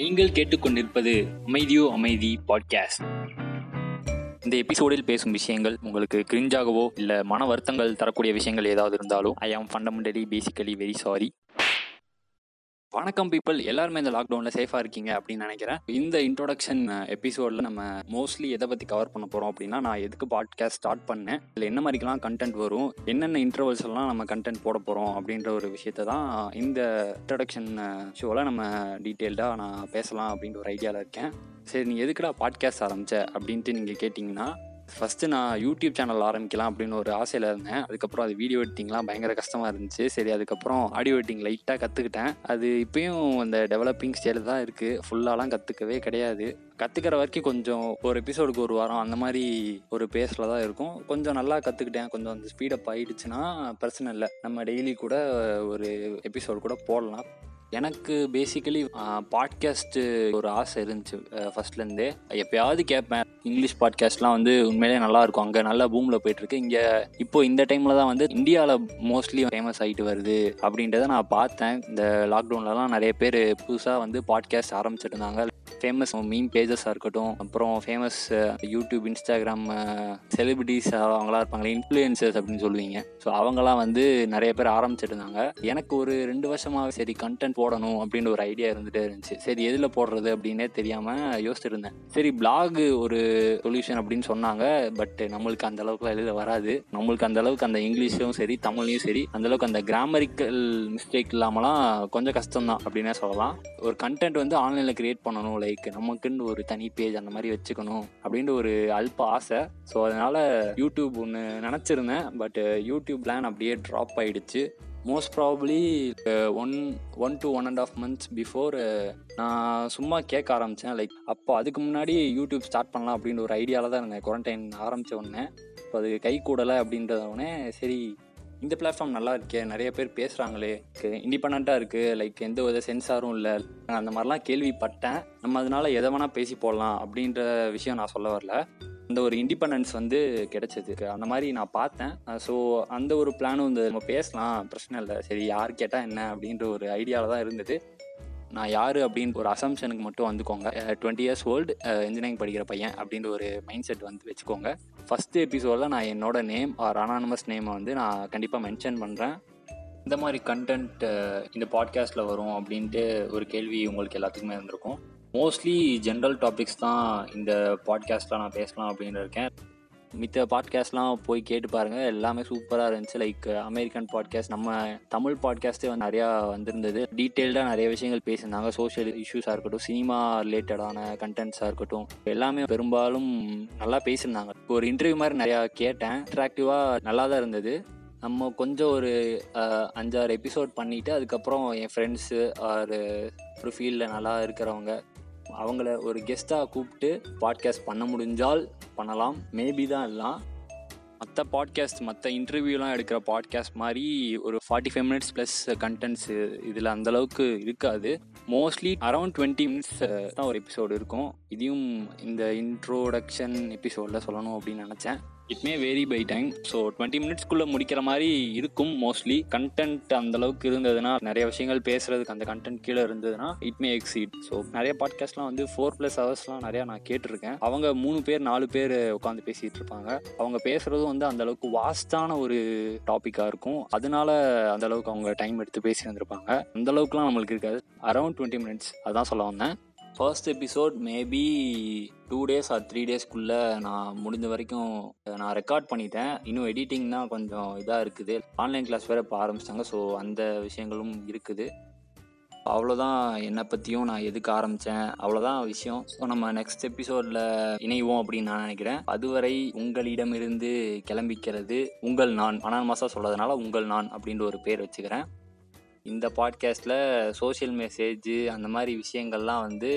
நீங்கள் கேட்டுக்கொண்டிருப்பது அமைதியோ அமைதி பாட்காஸ்ட் இந்த எபிசோடில் பேசும் விஷயங்கள் உங்களுக்கு கிரிஞ்சாகவோ இல்லை மன வருத்தங்கள் தரக்கூடிய விஷயங்கள் ஏதாவது இருந்தாலும் I am fundamentally basically very sorry வணக்கம் பீப்பிள் எல்லாருமே இந்த லாக்டவுனில் சேஃபாக இருக்கீங்க அப்படின்னு நினைக்கிறேன். இந்த இன்ட்ரோடக்ஷன் எபிசோடில் நம்ம மோஸ்ட்லி எதை பற்றி கவர் பண்ண போகிறோம் அப்படின்னா நான் எதுக்கு பாட்காஸ்ட் ஸ்டார்ட் பண்ணேன் இதில் என்ன மாதிரிலாம் கண்டென்ட் வரும் என்னென்ன இன்டர்வல்ஸ் எல்லாம் நம்ம கண்டென்ட் போட போகிறோம் அப்படின்ற ஒரு விஷயத்தை தான் இந்த இன்ட்ரடக்ஷன் ஷோவில் நம்ம டீட்டெயில்டாக நான் பேசலாம் அப்படின்ற ஒரு ஐடியாவில் இருக்கேன். சரி நீ எதுக்குடா பாட்காஸ்ட் ஆரம்பிச்ச அப்படின்ட்டு நீங்கள் கேட்டிங்கன்னா ஃபஸ்ட்டு நான் யூடியூப் சேனல் ஆரம்பிக்கலாம் அப்படின்னு ஒரு ஆசையில் இருந்தேன். அதுக்கப்புறம் அது வீடியோ எடிட்டிங்லாம் பயங்கர கஷ்டமாக இருந்துச்சு. சரி அதுக்கப்புறம் ஆடியோ எடிட்டிங் லைட்டாக கற்றுக்கிட்டேன் அது இப்போயும் அந்த டெவலப்பிங் ஸ்டேஜில் தான் இருக்குது ஃபுல்லாலாம் கற்றுக்கவே கிடையாது. கற்றுக்கிற வரைக்கும் கொஞ்சம் ஒரு எபிசோடுக்கு ஒரு வாரம் அந்த மாதிரி ஒரு பேஸில் தான் இருக்கும். கொஞ்சம் நல்லா கற்றுக்கிட்டேன் கொஞ்சம் அந்த ஸ்பீடப் ஆகிடுச்சுன்னா பிரச்சனை இல்லை. நம்ம டெய்லி கூட ஒரு எபிசோடு கூட போடலாம். எனக்கு பேசிக்கலி பாட்காஸ்ட்டு ஒரு ஆசை இருந்துச்சு. ஃபர்ஸ்ட்லேருந்தே எப்பயாவது கேட்பேன். இங்கிலீஷ் பாட்காஸ்ட்லாம் வந்து உண்மையிலே நல்லா இருக்கும் அங்கே நல்லா பூமில் போயிட்டுருக்கு. இங்கே இப்போது இந்த டைமில் தான் வந்து இந்தியாவில் மோஸ்ட்லி ஃபேமஸ் ஆகிட்டு வருது அப்படின்றத நான் பார்த்தேன். இந்த லாக்டவுன்லலாம் நிறைய பேர் புதுசாக வந்து பாட்காஸ்ட் ஆரம்பிச்சிட்டு இருந்தாங்க. ஃபேமஸ் மீம் பேஜஸாக இருக்கட்டும் அப்புறம் ஃபேமஸ் யூடியூப் இன்ஸ்டாகிராம் செலிபிரிட்டிஸ் அவங்களாம் இருப்பாங்களே இன்ஃப்ளூயன்சர்ஸ் அப்படின்னு சொல்லுவீங்க. ஸோ அவங்களாம் வந்து நிறைய பேர் ஆரம்பிச்சிட்டு இருந்தாங்க எனக்கு ஒரு ரெண்டு வருஷமாக சரி கண்டென்ட் போடணும் அப்படின்னு ஒரு ஐடியா இருந்துகிட்டே இருந்துச்சு. சரி எதில் போடுறது அப்படின்னே தெரியாமல் யோசிச்சுட்டு இருந்தேன் சரி பிளாக் ஒரு சொல்யூஷன் அப்படின்னு சொன்னாங்க. பட் நம்மளுக்கு அந்த அளவுக்குலாம் எழுத வராது. நம்மளுக்கு அந்த அளவுக்கு அந்த இங்கிலீஷும் சரி தமிழ்லையும் சரி அந்த அளவுக்கு அந்த கிராமரிக்கல் மிஸ்டேக் இல்லாமலாம் கொஞ்சம் கஷ்டம் தான் அப்படின்னே சொல்லலாம். ஒரு கண்டென்ட் வந்து ஆன்லைனில் கிரியேட் பண்ணணும் லைக் நமக்குன்னு ஒரு தனி பேஜ் அந்த மாதிரி வச்சுக்கணும் அப்படின்ற ஒரு அல்ப ஆசை. ஸோ அதனால் யூடியூப் ஒன்று நினச்சிருந்தேன். பட் யூடியூப் பிளான் அப்படியே ட்ராப் ஆகிடுச்சு most probably one one to one and half months before நான் சும்மா கேட்க ஆரம்பித்தேன் லைக் அப்போ அதுக்கு முன்னாடி யூடியூப் ஸ்டார்ட் பண்ணலாம் அப்படின்ற ஒரு ஐடியாவில் தான் இருந்தேன். குவாரண்டைன் ஆரம்பித்த உடனே. இப்போ அது கை கூடலை அப்படின்றத உடனே சரி இந்த பிளாட்ஃபார்ம் நல்லா இருக்கே. நிறைய பேர் பேசுகிறாங்களே இண்டிபெண்ட்டாக இருக்குது லைக் எந்த வித சென்சாரும் இல்லை. அந்த மாதிரிலாம் கேள்விப்பட்டேன். நம்ம அதனால் எதை வேணால் பேசி போடலாம் அப்படின்ற விஷயம் நான் சொல்ல வரல. அந்த ஒரு இண்டிபெண்டன்ஸ் வந்து கிடைச்சது. அந்த மாதிரி நான் பார்த்தேன். ஸோ அந்த ஒரு பிளானும் வந்து நம்ம பேசலாம். பிரச்சனை இல்லை. சரி யார் கேட்டால் என்ன அப்படின்ற ஒரு ஐடியாவில் தான் இருந்தது. நான் யார் அப்படின்னு ஒரு அசம்ஷனுக்கு மட்டும் வந்துக்கோங்க. டுவெண்ட்டி இயர்ஸ் ஓல்டு இன்ஜினியரிங் படிக்கிற பையன் அப்படின்ற ஒரு மைண்ட் செட் வந்து வச்சுக்கோங்க. ஃபஸ்ட்டு எபிசோடில் நான் என்னோட நேம் ஆர் அனானமஸ் நேமை வந்து நான் கண்டிப்பாக மென்ஷன் பண்ணுறேன் இந்த மாதிரி கண்டென்ட் இந்த பாட்காஸ்ட்டில் வரும் அப்படின்ட்டு ஒரு கேள்வி உங்களுக்கு எல்லாத்துக்குமே இருந்திருக்கும். மோஸ்ட்லி ஜென்ரல் டாபிக்ஸ் தான் இந்த பாட்காஸ்ட்டில் நான் பேசலாம் அப்படின்னு இருக்கேன். மித்த பாட்காஸ்ட்லாம் போய் கேட்டு பாருங்கள் எல்லாமே சூப்பராக இருந்துச்சு. லைக் அமெரிக்கன் பாட்காஸ்ட் நம்ம தமிழ் பாட்காஸ்ட்டே வந்து நிறையா வந்திருந்தது. டீட்டெயில்டாக நிறைய விஷயங்கள் பேசியிருந்தாங்க. சோஷியல் இஷ்யூஸாக இருக்கட்டும் சினிமா ரிலேட்டடான கண்டென்ட்ஸாக இருக்கட்டும் எல்லாமே பெரும்பாலும் நல்லா பேசியிருந்தாங்க. இப்போ ஒரு இன்டர்வியூ மாதிரி நிறையா கேட்டேன். அட்ராக்டிவாக நல்லா தான் இருந்தது. நம்ம கொஞ்சம் ஒரு அஞ்சாறு எபிசோட் பண்ணிவிட்டு அதுக்கப்புறம் என் ஃப்ரெண்ட்ஸு ஆர் ஒரு ஃபீல்டில் நல்லா இருக்கிறவங்க அவங்கள ஒரு கெஸ்ட்டாக கூப்பிட்டு பாட்காஸ்ட் பண்ண முடிஞ்சால் பண்ணலாம். மேபி தான் எல்லாம். மற்ற பாட்காஸ்ட் மற்ற இன்டர்வியூலாம் எடுக்கிற பாட்காஸ்ட் மாதிரி ஒரு forty five minutes plus contents இதில் அந்தளவுக்கு இருக்காது. மோஸ்ட்லி அரௌண்ட் டுவெண்ட்டி மினிட்ஸ் தான் ஒரு எபிசோடு இருக்கும். இதையும் இந்த இன்ட்ரோடக்ஷன் எபிசோடில் சொல்லணும் அப்படின்னு நினச்சேன். It may vary by time so twenty மினிட்ஸ்க்குள்ளே முடிக்கிற மாதிரி இருக்கும் மோஸ்ட்லி கண்டென்ட் அந்த அளவுக்கு இருந்ததுன்னா நிறைய விஷயங்கள் பேசுறதுக்கு அந்த கண்டென்ட் கீழே இருந்ததுன்னா இட் மே எக்ஸீட் ஸோ நிறைய பாட்காஸ்ட்லாம் வந்து ஃபோர் ப்ளஸ் ஹவர்ஸ்லாம் நிறையா நான் கேட்டிருக்கேன். அவங்க மூணு பேர் நாலு பேர் உட்காந்து பேசிகிட்டு இருப்பாங்க. அவங்க பேசுகிறதும் வந்து அந்த அளவுக்கு வாஸ்டான ஒரு டாப்பிக்காக இருக்கும். அதனால அந்த அளவுக்கு அவங்க டைம் எடுத்து பேசி வந்திருப்பாங்க. அந்த அளவுக்குலாம் நம்மளுக்கு இருக்காது. அரௌண்ட் டுவெண்ட்டி மினிட்ஸ் அதான் சொல்ல வந்தேன். First episode maybe two days or three டேஸ்க்குள்ளே நான் முடிஞ்ச வரைக்கும் நான் ரெக்கார்ட் பண்ணிட்டேன். இன்னும் எடிட்டிங் தான் கொஞ்சம் இதாக இருக்குது. ஆன்லைன் கிளாஸ் வேறு இப்போ ஆரம்பிச்சிட்டாங்க ஸோ அந்த விஷயங்களும் இருக்குது. அவ்வளோதான் என்னை பற்றியும் நான் எதுக்கு ஆரம்பித்தேன் அவ்வளோதான் விஷயம். ஸோ நம்ம நெக்ஸ்ட் எபிசோடில் இணைவோம் அப்படின்னு நான் நினைக்கிறேன். அதுவரை உங்களிடமிருந்து கிளம்பிக்கிறது உங்கள் நான் அனானமாசாக சொல்கிறதுனால உங்கள் நான் அப்படின்ற ஒரு பேர் வச்சுக்கிறேன். இந்த பாட்காஸ்ட்டில் சோஷியல் மெசேஜ் அந்த மாதிரி விஷயங்கள்லாம் வந்து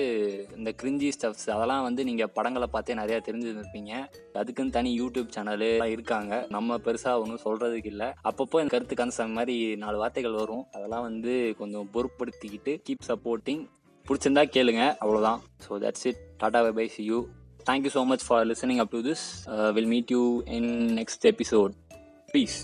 இந்த கிரிஞ்சி ஸ்டப்ஸ் அதெல்லாம் வந்து நீங்கள் படங்களை பார்த்தே நிறையா தெரிஞ்சுருந்துருப்பீங்க. அதுக்குன்னு தனி யூடியூப் சேனலு இருக்காங்க. நம்ம பெருசாக ஒன்றும் சொல்கிறதுக்கு இல்லை. அப்பப்போ இந்த கருத்து கன்சம் மாதிரி நாலு வார்த்தைகள் வரும். அதெல்லாம் வந்து கொஞ்சம் பொருட்படுத்திக்கிட்டு கீப் சப்போர்ட்டிங் பிடிச்சிருந்தா கேளுங்க. அவ்வளோதான் so that's it tata bye see you thank you so much for listening up to this will meet you in next episode please